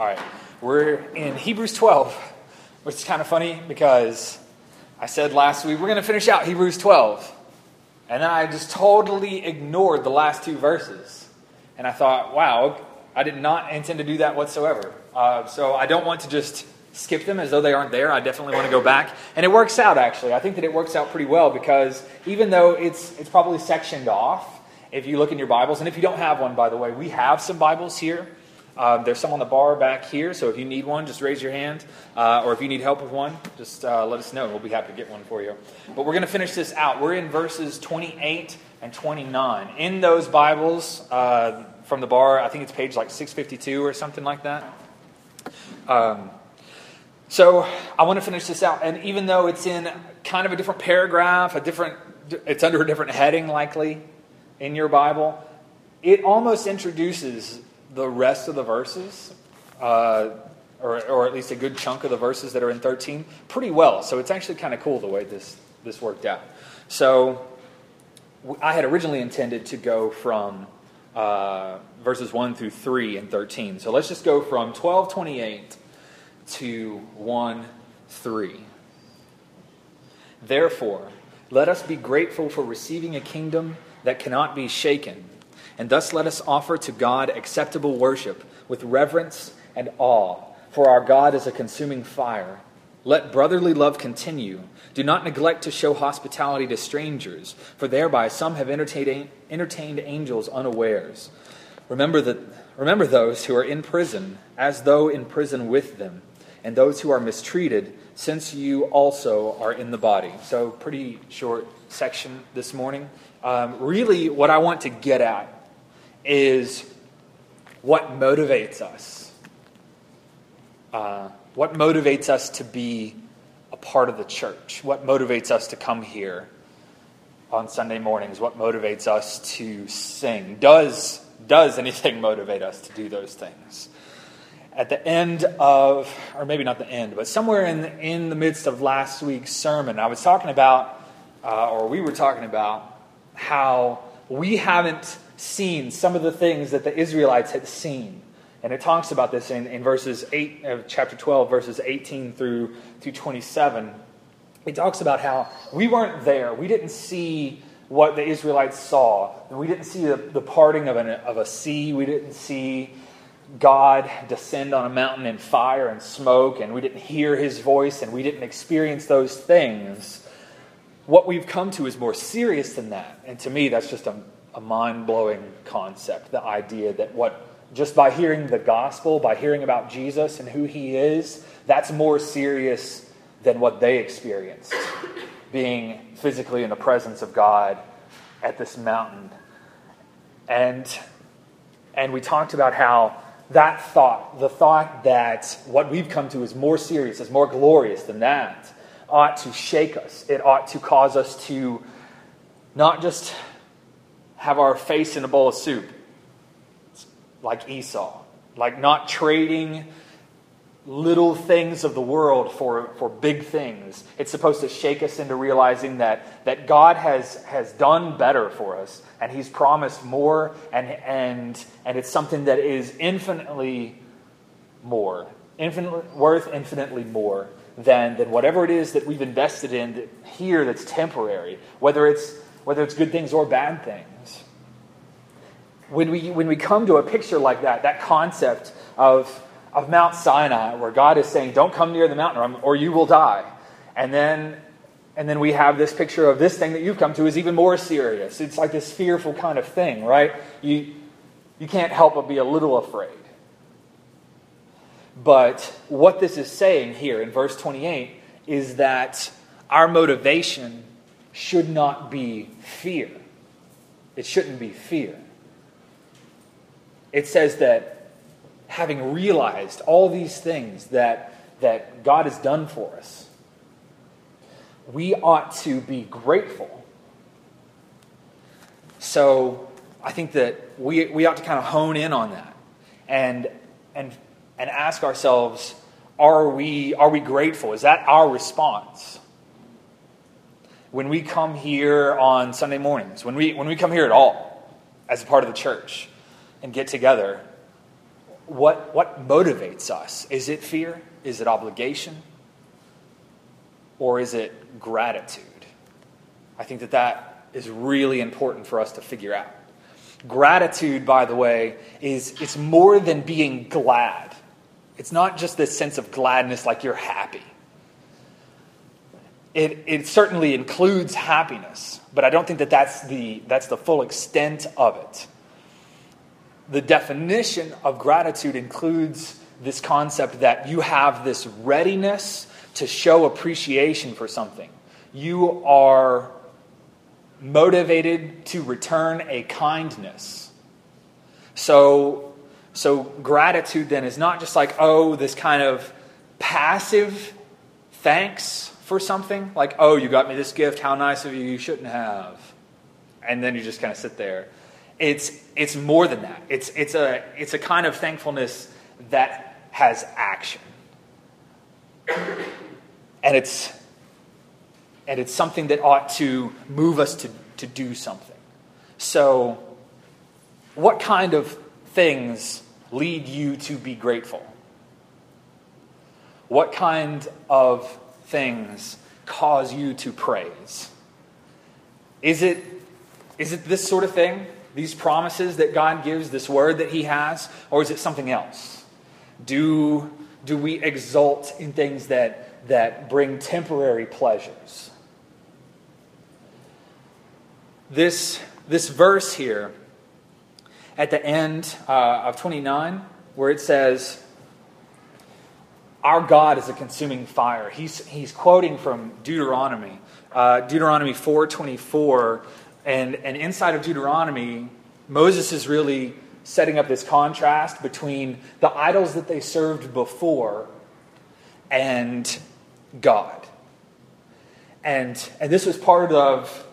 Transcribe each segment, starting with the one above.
All right. We're in Hebrews 12, which is kind of funny because I said last week we're going to finish out Hebrews 12. And then I just totally ignored the last two verses. And I thought, wow, I did not intend to do that whatsoever. Uh, so I don't want to just skip them as though they aren't there. I definitely want to go back. And it works out, actually. I think that it works out pretty well because even though it's, it's probably sectioned off, if you look in your Bibles, and if you don't have one, by the way, we have some Bibles here. Um, there's some on the bar back here, so if you need one, just raise your hand. Uh, or if you need help with one, just uh, let us know. We'll be happy to get one for you. But we're going to finish this out. We're in verses 28 and 29. In those Bibles uh, from the bar, I think it's page like 652 or something like that. Um, so I want to finish this out. And even though it's in kind of a different paragraph, a different, it's under a different heading likely in your Bible, it almost introduces the rest of the verses, uh, or, or at least a good chunk of the verses that are in 13, pretty well. So it's actually kind of cool the way this, this worked out. So I had originally intended to go from uh, verses 1 through 3 and 13. So let's just go from 1228 to 1 3. Therefore, let us be grateful for receiving a kingdom that cannot be shaken, and thus let us offer to God acceptable worship with reverence and awe, for our God is a consuming fire. Let brotherly love continue. Do not neglect to show hospitality to strangers, for thereby some have entertained, angels unawares. Remember, that, remember those who are in prison, as though in prison with them, and those who are mistreated, since you also are in the body. So, pretty short section this morning. Um, really, what I want to get at is what motivates us. Uh, what motivates us to be a part of the church? What motivates us to come here on Sunday mornings? What motivates us to sing? Does, does anything motivate us to do those things? At the end of, or maybe not the end, but somewhere in the, in the midst of last week's sermon, I was talking about, uh, or we were talking about, how we haven't seen some of the things that the Israelites had seen. And it talks about this in, in verses 8 of chapter 12, verses 18 through, through 27. It talks about how we weren't there. We didn't see what the Israelites saw. We didn't see the, the parting of, an, of a sea. We didn't see God descend on a mountain in fire and smoke. And we didn't hear his voice. And we didn't experience those things what we've come to is more serious than that. And to me, that's just a, a mind blowing concept the idea that what just by hearing the gospel, by hearing about Jesus and who he is, that's more serious than what they experienced being physically in the presence of God at this mountain. And, and we talked about how that thought, the thought that what we've come to is more serious, is more glorious than that, ought to shake us. It ought to cause us to not just have our face in a bowl of soup like Esau, like not trading little things of the world for, for big things. It's supposed to shake us into realizing that, that God has, has done better for us and He's promised more, and, and, and it's something that is infinitely more, infinitely, worth infinitely more than, than whatever it is that we've invested in here that's temporary, whether it's, whether it's good things or bad things. When we, when we come to a picture like that, that concept of, of Mount Sinai, where God is saying, Don't come near the mountain or, you will die. And then, and then we have this picture of this thing that you've come to is even more serious. It's like this fearful kind of thing, right? You, you can't help but be a little afraid. But what this is saying here in verse 28 is that our motivation should not be fear. It shouldn't be fear. It says that having realized all these things that, that God has done for us, we ought to be grateful. So I think that we, we ought to kind of hone in on that and, and and ask ourselves are we, are we grateful? Is that our response? When we come here on Sunday mornings, when we, when we come here at all as a part of the church and get together, what, what motivates us? Is it fear? Is it obligation? Or is it gratitude? I think that that is really important for us to figure out. Gratitude, by the way, is it's more than being glad. It's not just this sense of gladness like you're happy. It, it certainly includes happiness, but I don't think that that's the, that's the full extent of it. The definition of gratitude includes this concept that you have this readiness to show appreciation for something. You are motivated to return a kindness. So, so gratitude then is not just like, oh, this kind of passive thanks for something, like, oh, you got me this gift, how nice of you, you shouldn't have. And then you just kind of sit there. It's, it's more than that. It's, it's, a, it's a kind of thankfulness that has action. And it's, and it's something that ought to move us to, to do something. So, what kind of things lead you to be grateful? What kind of things cause you to praise? Is it, is it this sort of thing? These promises that God gives, this word that He has? Or is it something else? Do, do we exult in things that, that bring temporary pleasures? This, this verse here at the end uh, of 29, where it says, Our God is a consuming fire. He's, he's quoting from Deuteronomy, uh, Deuteronomy 4.24. And, and inside of Deuteronomy, Moses is really setting up this contrast between the idols that they served before and God. And, and this was part of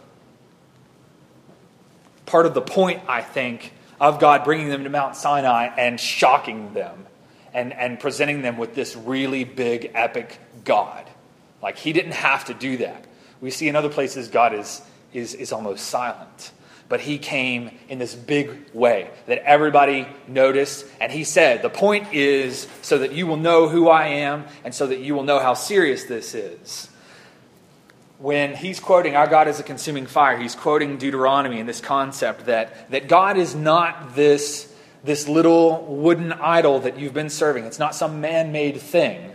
part of the point, I think, of God bringing them to Mount Sinai and shocking them and, and presenting them with this really big, epic God. Like, he didn't have to do that. We see in other places God is, is, is almost silent. But he came in this big way that everybody noticed. And he said, The point is so that you will know who I am and so that you will know how serious this is when he's quoting our God is a consuming fire, he's quoting Deuteronomy and this concept that, that God is not this, this little wooden idol that you've been serving. It's not some man made thing.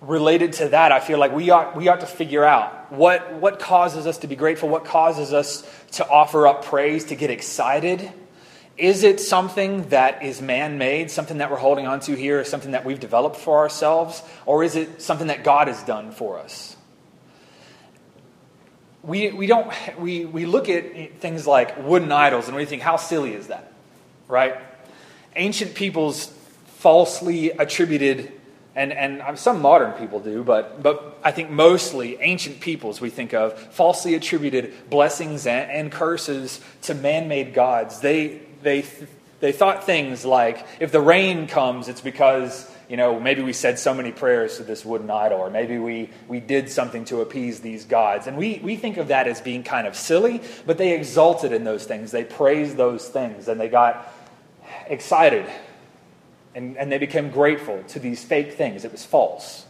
Related to that, I feel like we ought, we ought to figure out what, what causes us to be grateful, what causes us to offer up praise, to get excited is it something that is man made, something that we're holding on to here, something that we've developed for ourselves, or is it something that God has done for us? We, we, don't, we, we look at things like wooden idols and we think, how silly is that? Right? Ancient peoples falsely attributed, and, and um, some modern people do, but, but I think mostly ancient peoples we think of, falsely attributed blessings and, and curses to man made gods. They, they, they thought things like if the rain comes, it's because, you know, maybe we said so many prayers to this wooden idol, or maybe we, we did something to appease these gods. And we, we think of that as being kind of silly, but they exulted in those things. They praised those things, and they got excited, and, and they became grateful to these fake things. It was false.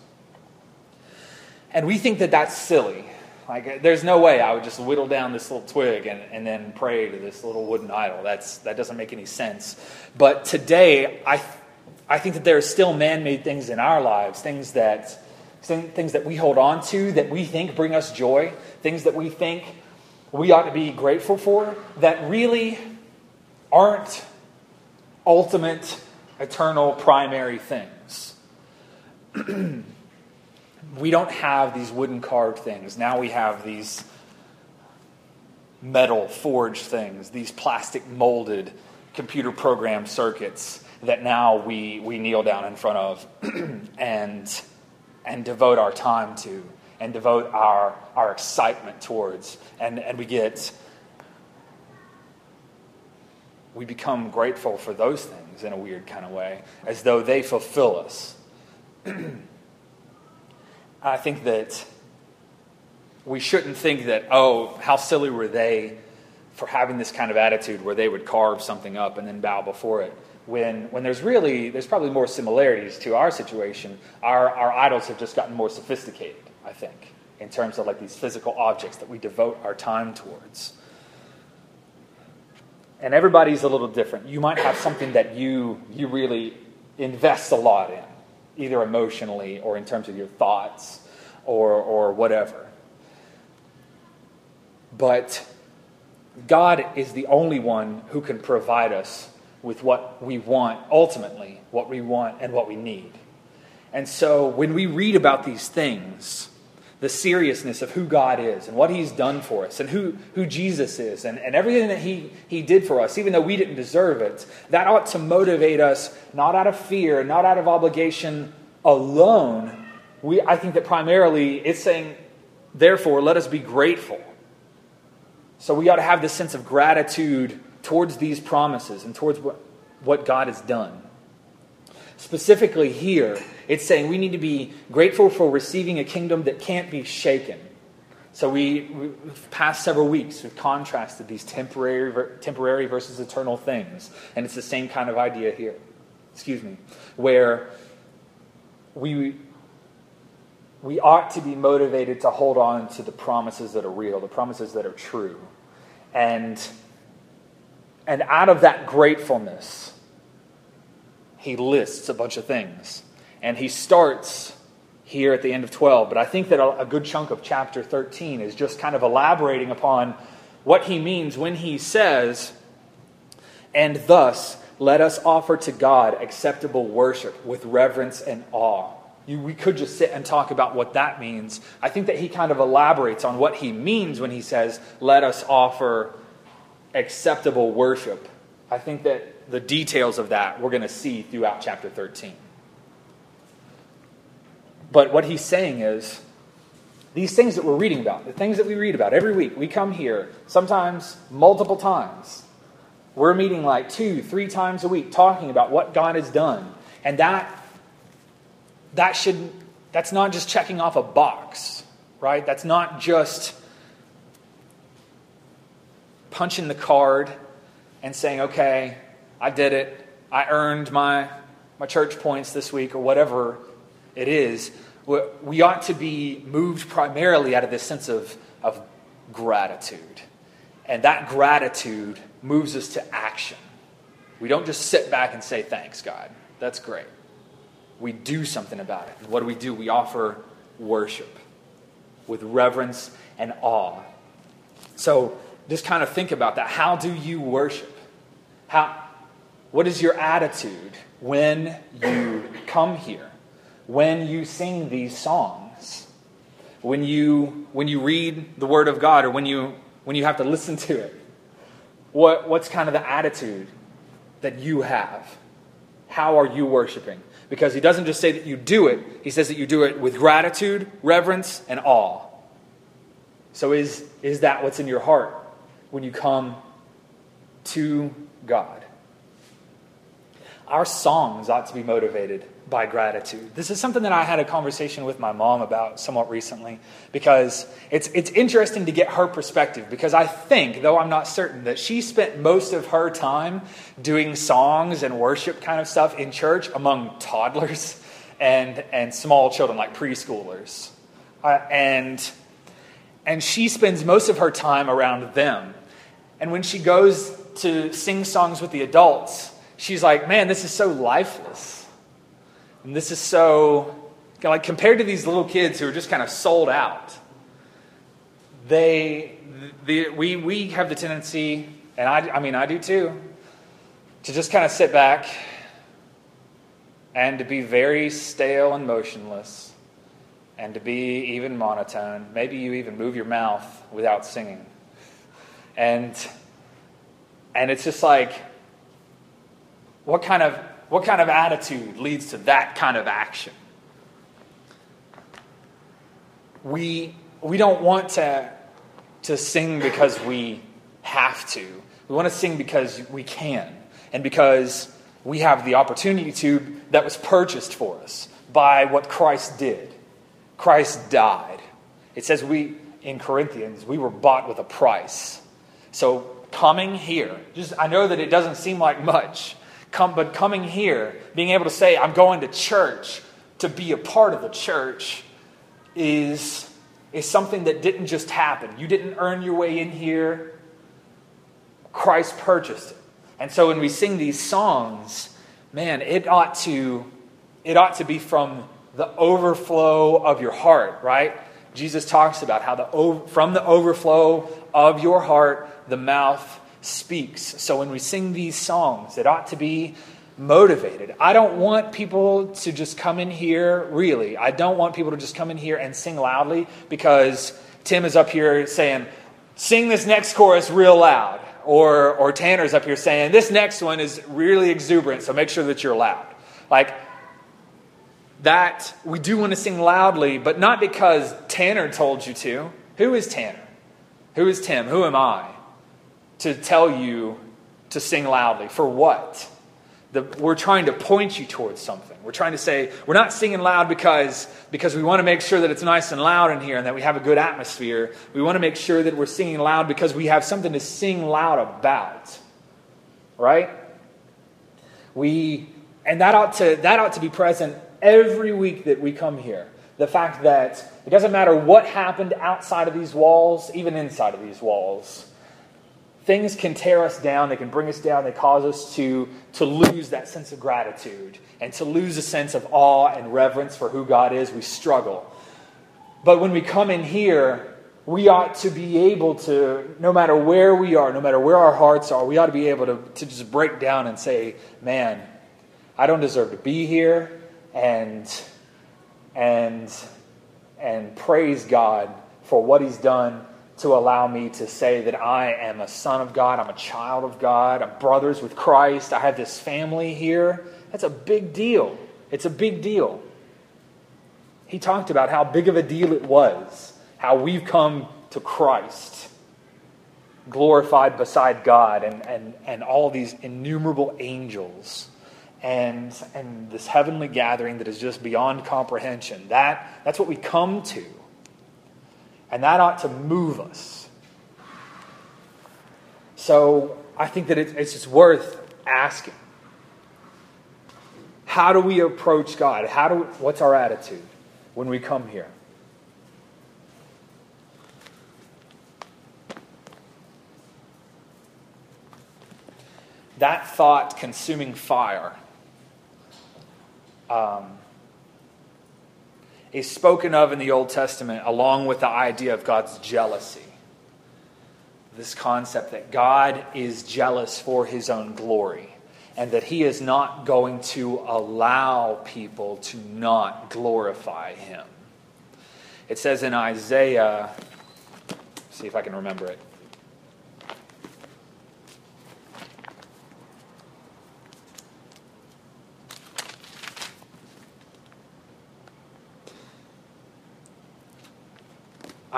And we think that that's silly. Like, there's no way I would just whittle down this little twig and, and then pray to this little wooden idol. That's, that doesn't make any sense. But today, I, I think that there are still man made things in our lives, things that, things that we hold on to, that we think bring us joy, things that we think we ought to be grateful for, that really aren't ultimate, eternal, primary things. we don't have these wooden carved things. Now we have these metal forged things, these plastic molded computer programmed circuits that now we, we kneel down in front of and, and devote our time to and devote our, our excitement towards. And, and we get, we become grateful for those things in a weird kind of way, as though they fulfill us. I think that we shouldn't think that, oh, how silly were they for having this kind of attitude where they would carve something up and then bow before it. When, when there's really, there's probably more similarities to our situation. Our, our idols have just gotten more sophisticated, I think, in terms of like these physical objects that we devote our time towards. And everybody's a little different. You might have something that you, you really invest a lot in, either emotionally or in terms of your thoughts or, or whatever. But God is the only one who can provide us with what we want, ultimately, what we want and what we need. And so when we read about these things, the seriousness of who God is and what He's done for us and who, who Jesus is and, and everything that he, he did for us, even though we didn't deserve it, that ought to motivate us not out of fear, not out of obligation alone. We, I think that primarily it's saying, therefore, let us be grateful so we ought to have this sense of gratitude towards these promises and towards what, what God has done. Specifically, here, it's saying we need to be grateful for receiving a kingdom that can't be shaken. So, we, we past several weeks, we've contrasted these temporary, temporary versus eternal things. And it's the same kind of idea here. Excuse me. Where we, we ought to be motivated to hold on to the promises that are real, the promises that are true. And, and out of that gratefulness, he lists a bunch of things. And he starts here at the end of 12. But I think that a, good chunk of chapter 13 is just kind of elaborating upon what he means when he says, And thus let us offer to God acceptable worship with reverence and awe. You, we could just sit and talk about what that means. I think that he kind of elaborates on what he means when he says, Let us offer acceptable worship. I think that the details of that we're going to see throughout chapter 13. But what he's saying is, these things that we're reading about, the things that we read about every week, we come here sometimes multiple times. We're meeting like two, three times a week talking about what God has done. And that that should that's not just checking off a box, right? That's not just punching the card and saying, okay, I did it. I earned my, my church points this week or whatever it is. We ought to be moved primarily out of this sense of, of gratitude. And that gratitude moves us to action. We don't just sit back and say, thanks, God. That's great we do something about it. what do we do? We offer worship with reverence and awe. So just kind of think about that. How do you worship? How, what is your attitude when you come here? When you sing these songs? When you, when you read the Word of God or when you, when you have to listen to it? What, what's kind of the attitude that you have? How are you worshiping? because he doesn't just say that you do it, he says that you do it with gratitude, reverence, and awe. So, is, is that what's in your heart when you come to God? Our songs ought to be motivated by gratitude. This is something that I had a conversation with my mom about somewhat recently because it's, it's interesting to get her perspective because I think, though I'm not certain, that she spent most of her time doing songs and worship kind of stuff in church among toddlers and, and small children, like preschoolers. Uh, and, and she spends most of her time around them. And when she goes to sing songs with the adults, she's like, man, this is so lifeless and this is so, like, compared to these little kids who are just kind of sold out, they, the, we, we have the tendency, and I, I mean, I do too, to just kind of sit back and to be very stale and motionless and to be even monotone. Maybe you even move your mouth without singing. And, and it's just like, what kind of what kind of attitude leads to that kind of action? We, we don't want to, to sing because we have to. We want to sing because we can and because we have the opportunity to that was purchased for us by what Christ did. Christ died. It says we, in Corinthians, we were bought with a price. So coming here, just I know that it doesn't seem like much, come, but coming here, being able to say, I'm going to church to be a part of the church is, is something that didn't just happen. You didn't earn your way in here, Christ purchased it. And so when we sing these songs, man, it ought to, it ought to be from the overflow of your heart, right? Jesus talks about how the, from the overflow of your heart, the mouth speaks. So when we sing these songs, it ought to be motivated. I don't want people to just come in here, really. I don't want people to just come in here and sing loudly because Tim is up here saying, sing this next chorus real loud. Or, or Tanner's up here saying, this next one is really exuberant, so make sure that you're loud. Like, that we do want to sing loudly, but not because Tanner told you to. Who is Tanner? Who is Tim? Who am I to tell you to sing loudly? For what? The, we're trying to point you towards something. We're trying to say, we're not singing loud because, because we want to make sure that it's nice and loud in here and that we have a good atmosphere. We want to make sure that we're singing loud because we have something to sing loud about. Right? We, and that ought to, that ought to be present every week that we come here. The fact that it doesn't matter what happened outside of these walls, even inside of these walls, things can tear us down, they can bring us down, they cause us to, to lose that sense of gratitude and to lose a sense of awe and reverence for who God is. We struggle. But when we come in here, we ought to be able to, no matter where we are, no matter where our hearts are, we ought to be able to, to just break down and say, man, I don't deserve to be here and and and praise God for what he's done to allow me to say that I am a son of God, I'm a child of God, I'm brothers with Christ, I have this family here. That's a big deal. It's a big deal. He talked about how big of a deal it was, how we've come to Christ, glorified beside God and, and, and all these innumerable angels and, and this heavenly gathering that is just beyond comprehension. That, that's what we come to. And that ought to move us. So I think that it, it's just worth asking. How do we approach God? How do we, what's our attitude when we come here? That thought consuming fire um, is spoken of in the Old Testament along with the idea of God's jealousy. This concept that God is jealous for his own glory and that he is not going to allow people to not glorify him. It says in Isaiah, see if I can remember it.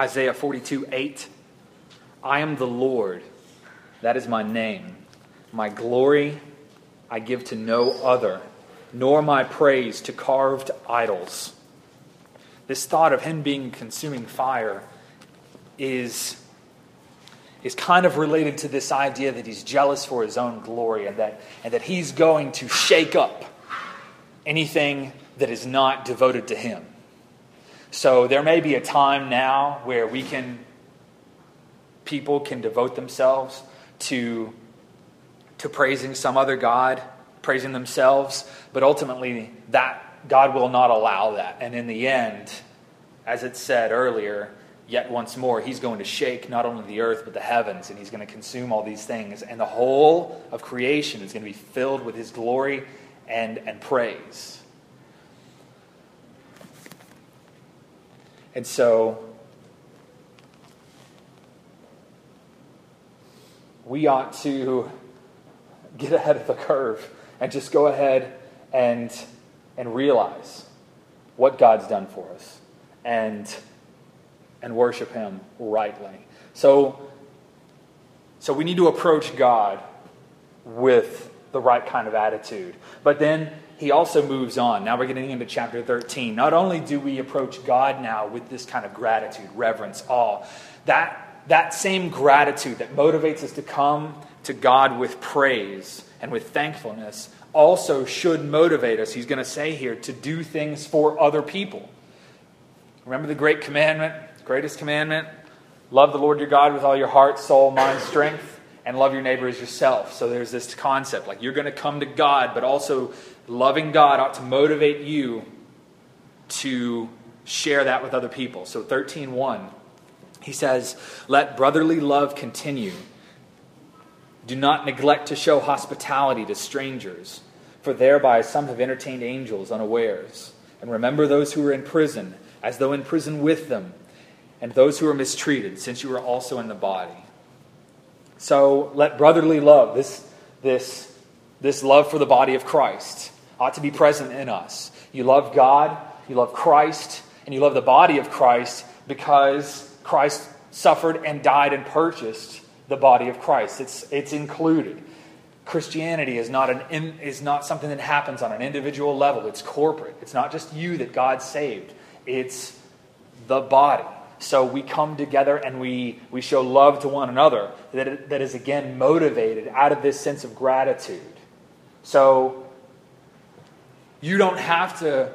Isaiah 42 8. I am the Lord, that is my name. My glory I give to no other, nor my praise to carved idols. This thought of him being consuming fire is, is kind of related to this idea that he's jealous for his own glory and that, and that he's going to shake up anything that is not devoted to him. So there may be a time now where we can, people can devote themselves to, to praising some other God, praising themselves, but ultimately that God will not allow that. And in the end, as it said earlier, yet once more, he's going to shake not only the earth, but the heavens, and he's going to consume all these things. And the whole of creation is going to be filled with his glory and, and praise. And so we ought to get ahead of the curve and just go ahead and, and realize what God's done for us and, and worship Him rightly. So, so we need to approach God with the right kind of attitude. But then he also moves on. Now we're getting into chapter 13. Not only do we approach God now with this kind of gratitude, reverence, awe, that that same gratitude that motivates us to come to God with praise and with thankfulness also should motivate us, he's going to say here, to do things for other people. Remember the great commandment, greatest commandment? Love the Lord your God with all your heart, soul, mind, strength, and love your neighbor as yourself. So there's this concept like you're going to come to God, but also loving God ought to motivate you to share that with other people. So 13:1 he says, "Let brotherly love continue. Do not neglect to show hospitality to strangers, for thereby some have entertained angels unawares. And remember those who are in prison, as though in prison with them, and those who are mistreated, since you are also in the body." So let brotherly love, this, this, this love for the body of Christ, ought to be present in us. You love God, you love Christ, and you love the body of Christ because Christ suffered and died and purchased the body of Christ. It's, it's included. Christianity is not, an, is not something that happens on an individual level, it's corporate. It's not just you that God saved, it's the body. So we come together and we, we show love to one another that, that is again motivated out of this sense of gratitude. So you don't have to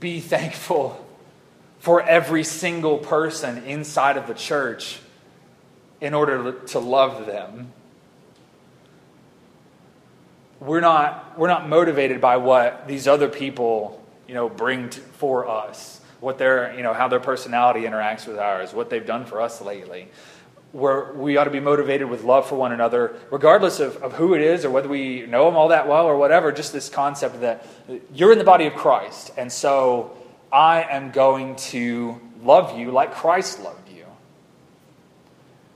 be thankful for every single person inside of the church in order to love them. We're not, we're not motivated by what these other people you know, bring for us, what their, you know, how their personality interacts with ours, what they've done for us lately. Where we ought to be motivated with love for one another, regardless of, of who it is or whether we know them all that well or whatever. Just this concept that you're in the body of Christ, and so I am going to love you like Christ loved you,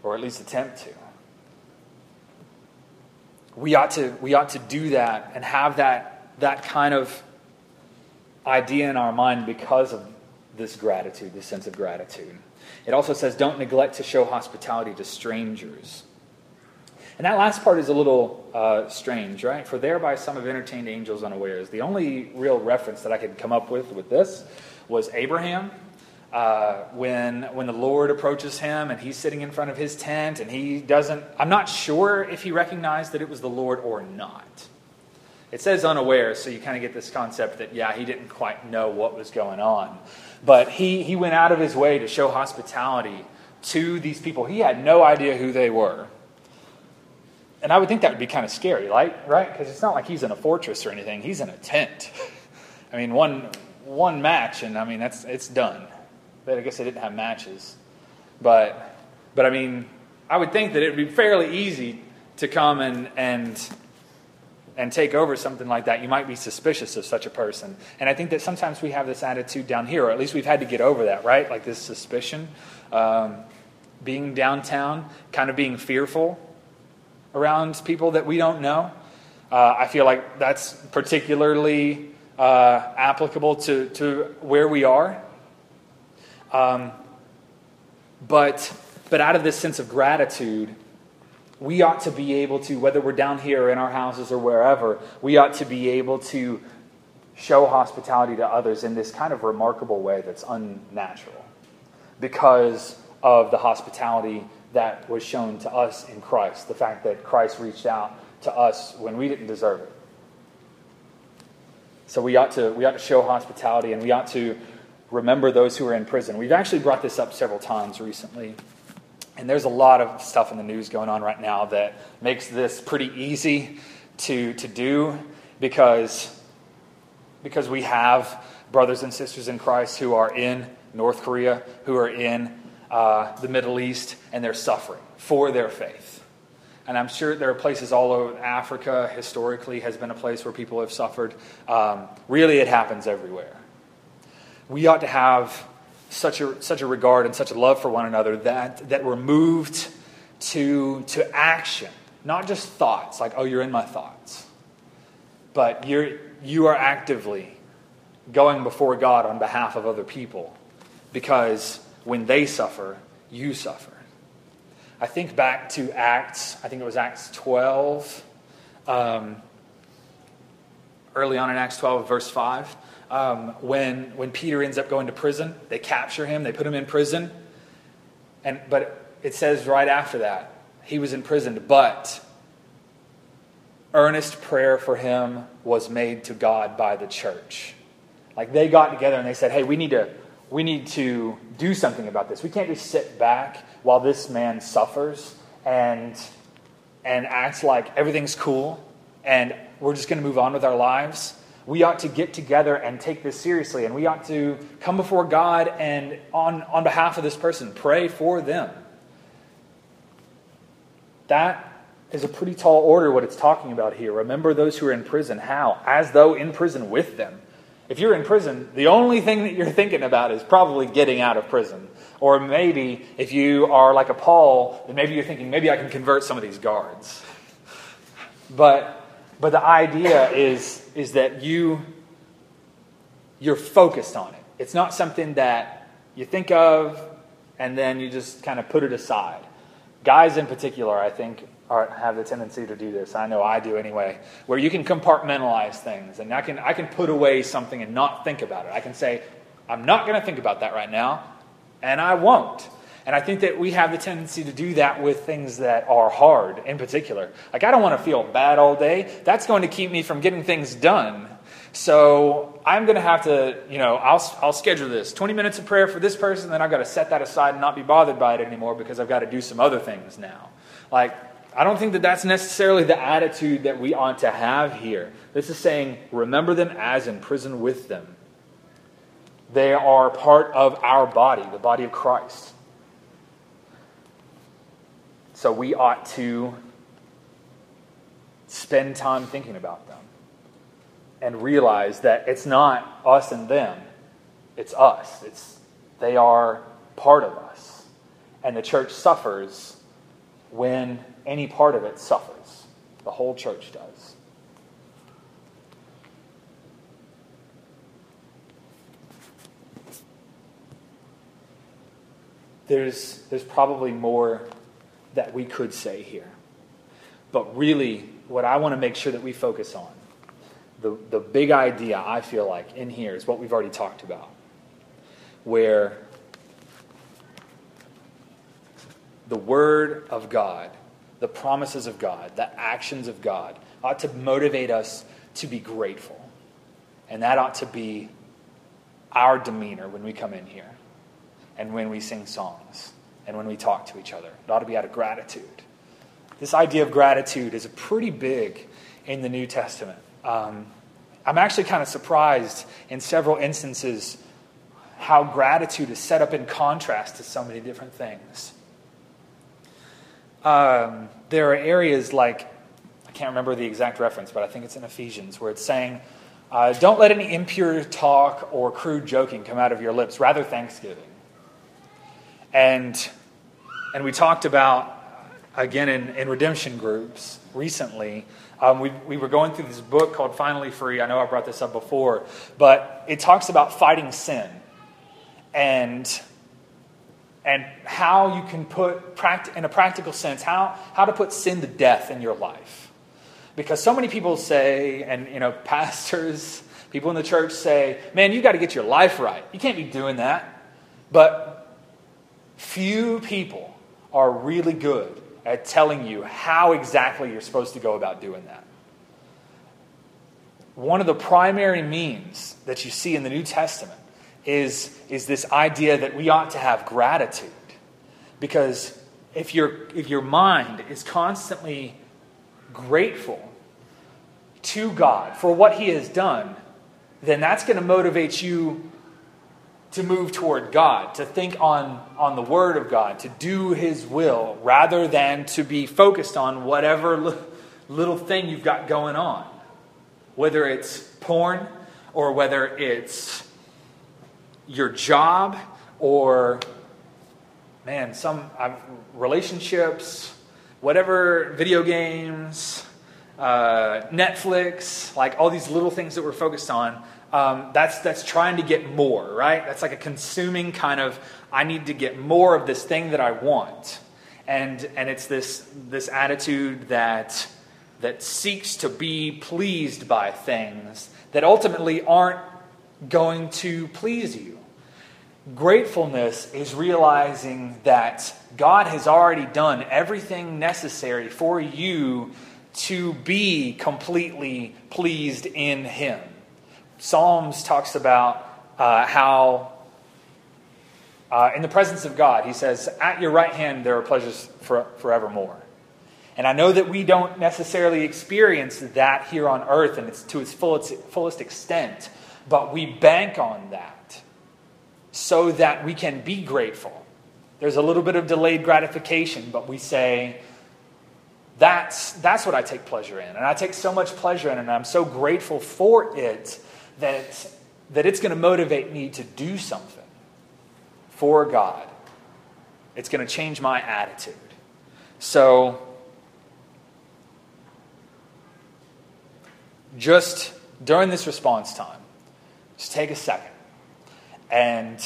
or at least attempt to. We ought to, we ought to do that and have that, that kind of idea in our mind because of this gratitude, this sense of gratitude. It also says, don't neglect to show hospitality to strangers. And that last part is a little uh, strange, right? For thereby some have entertained angels unawares. The only real reference that I could come up with with this was Abraham. Uh, when when the Lord approaches him and he's sitting in front of his tent and he doesn't, I'm not sure if he recognized that it was the Lord or not. It says unaware, so you kind of get this concept that yeah, he didn't quite know what was going on, but he he went out of his way to show hospitality to these people. He had no idea who they were. And I would think that would be kind of scary, right? Right? Because it's not like he's in a fortress or anything. He's in a tent. I mean, one one match, and I mean that's it's done. But I guess they didn't have matches. But but I mean, I would think that it would be fairly easy to come and and and take over something like that. You might be suspicious of such a person. And I think that sometimes we have this attitude down here, or at least we've had to get over that, right? Like this suspicion. Um, being downtown, kind of being fearful around people that we don't know. Uh, I feel like that's particularly uh, applicable to, to where we are. Um, but, but out of this sense of gratitude, we ought to be able to, whether we're down here or in our houses or wherever, we ought to be able to show hospitality to others in this kind of remarkable way that's unnatural because of the hospitality that was shown to us in Christ, the fact that Christ reached out to us when we didn't deserve it. So we ought to, we ought to show hospitality and we ought to remember those who are in prison. We've actually brought this up several times recently. And there's a lot of stuff in the news going on right now that makes this pretty easy to, to do because, because we have brothers and sisters in Christ who are in North Korea, who are in uh, the Middle East, and they're suffering for their faith. And I'm sure there are places all over Africa, historically, has been a place where people have suffered. Um, really, it happens everywhere. We ought to have such a, such a regard and such a love for one another that, that we're moved to, to action, not just thoughts, like, oh, you're in my thoughts, but you're, you are actively going before God on behalf of other people because when they suffer, you suffer. I think back to Acts, I think it was Acts 12, um, early on in Acts 12, verse 5, um, when, when Peter ends up going to prison. They capture him, they put him in prison, And, but it says right after that, he was imprisoned, but earnest prayer for him was made to God by the church. Like they got together and they said, hey, we need to, we need to do something about this. We can't just sit back while this man suffers and, and act like everything's cool and we're just going to move on with our lives. We ought to get together and take this seriously, and we ought to come before God and, on, on behalf of this person, pray for them. That is a pretty tall order, what it's talking about here. Remember those who are in prison. How? As though in prison with them. If you're in prison, the only thing that you're thinking about is probably getting out of prison. Or maybe if you are like a Paul, then maybe you're thinking, maybe I can convert some of these guards. But, but the idea is, is that you, you're focused on it. It's not something that you think of and then you just kind of put it aside. Guys, in particular, I think, are, have the tendency to do this. I know I do anyway, where you can compartmentalize things, and I can I can put away something and not think about it. I can say, I'm not going to think about that right now, and I won't. And I think that we have the tendency to do that with things that are hard, in particular. Like I don't want to feel bad all day. That's going to keep me from getting things done. So I'm going to have to, you know, I'll, I'll schedule this 20 minutes of prayer for this person, then I've got to set that aside and not be bothered by it anymore because I've got to do some other things now. Like, I don't think that that's necessarily the attitude that we ought to have here. This is saying, remember them as in prison with them. They are part of our body, the body of Christ. So we ought to spend time thinking about them and realize that it's not us and them, it's us. It's, they are part of us. And the church suffers when any part of it suffers. The whole church does. There's, there's probably more that we could say here. But really, what I want to make sure that we focus on the, the big idea, I feel like, in here is what we've already talked about, where the Word of God, the promises of God, the actions of God ought to motivate us to be grateful. And that ought to be our demeanor when we come in here and when we sing songs and when we talk to each other. It ought to be out of gratitude. This idea of gratitude is pretty big in the New Testament. Um, I'm actually kind of surprised in several instances how gratitude is set up in contrast to so many different things. Um, there are areas like, I can't remember the exact reference, but I think it's in Ephesians, where it's saying, uh, Don't let any impure talk or crude joking come out of your lips, rather, thanksgiving. And, and we talked about, again, in, in redemption groups recently, um, we, we were going through this book called Finally Free. I know I brought this up before, but it talks about fighting sin and, and how you can put, in a practical sense, how, how to put sin to death in your life. Because so many people say, and you know, pastors, people in the church say, man, you got to get your life right. You can't be doing that. But few people are really good at telling you how exactly you're supposed to go about doing that. One of the primary means that you see in the New Testament is, is this idea that we ought to have gratitude. Because if, your if your mind is constantly grateful to God for what He has done, then that's going to motivate you to move toward God, to think on, on the Word of God, to do His will, rather than to be focused on whatever li- little thing you've got going on. Whether it's porn, or whether it's your job, or, man, some uh, relationships, whatever, video games, uh, Netflix, like all these little things that we're focused on um, that's, that's trying to get more, right? That's like a consuming kind of, I need to get more of this thing that I want. And, and it's this, this attitude that, that seeks to be pleased by things that ultimately aren't going to please you. Gratefulness is realizing that God has already done everything necessary for you to be completely pleased in Him. Psalms talks about uh, how, uh, in the presence of God, He says, At your right hand there are pleasures for, forevermore. And I know that we don't necessarily experience that here on earth and it's to its fullest, fullest extent, but we bank on that so that we can be grateful. There's a little bit of delayed gratification, but we say, that's, that's what I take pleasure in. And I take so much pleasure in it, and I'm so grateful for it that, that it's going to motivate me to do something for God. It's going to change my attitude. So, just during this response time, just take a second and,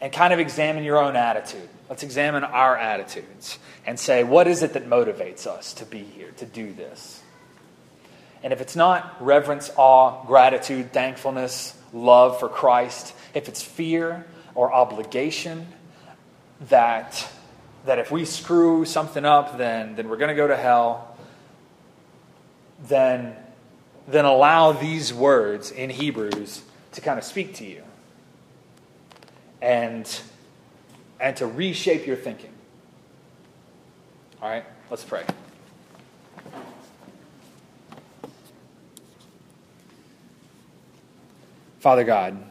and kind of examine your own attitude. Let's examine our attitudes and say, what is it that motivates us to be here, to do this? And if it's not reverence, awe, gratitude, thankfulness, love for Christ, if it's fear or obligation that, that if we screw something up, then, then we're going to go to hell, then, then allow these words in Hebrews to kind of speak to you and, and to reshape your thinking. All right, let's pray. Father God,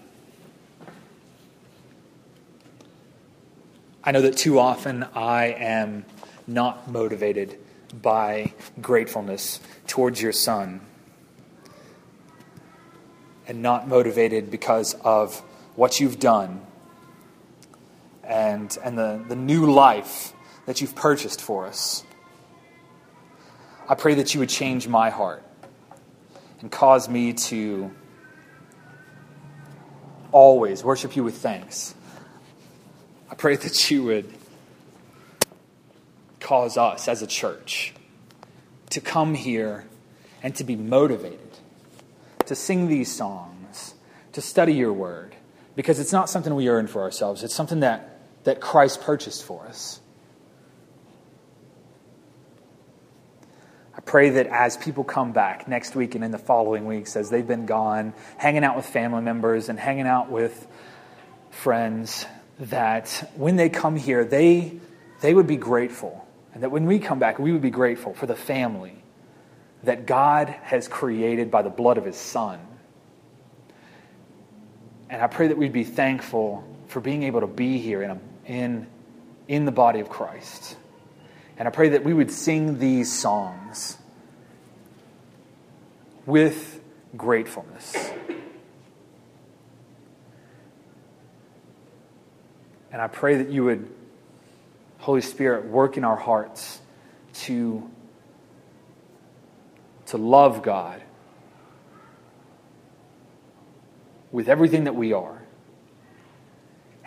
I know that too often I am not motivated by gratefulness towards your Son and not motivated because of what you've done and, and the, the new life that you've purchased for us. I pray that you would change my heart and cause me to always worship you with thanks. I pray that you would cause us as a church to come here and to be motivated to sing these songs, to study your word, because it's not something we earn for ourselves, it's something that, that Christ purchased for us. Pray that as people come back next week and in the following weeks, as they've been gone, hanging out with family members and hanging out with friends, that when they come here, they, they would be grateful. And that when we come back, we would be grateful for the family that God has created by the blood of his Son. And I pray that we'd be thankful for being able to be here in, a, in, in the body of Christ. And I pray that we would sing these songs with gratefulness. And I pray that you would, Holy Spirit, work in our hearts to, to love God with everything that we are,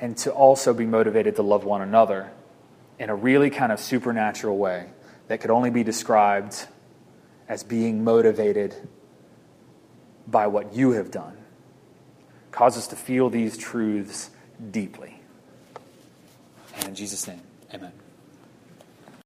and to also be motivated to love one another in a really kind of supernatural way that could only be described as being motivated by what you have done. Cause us to feel these truths deeply. And in Jesus' name, amen.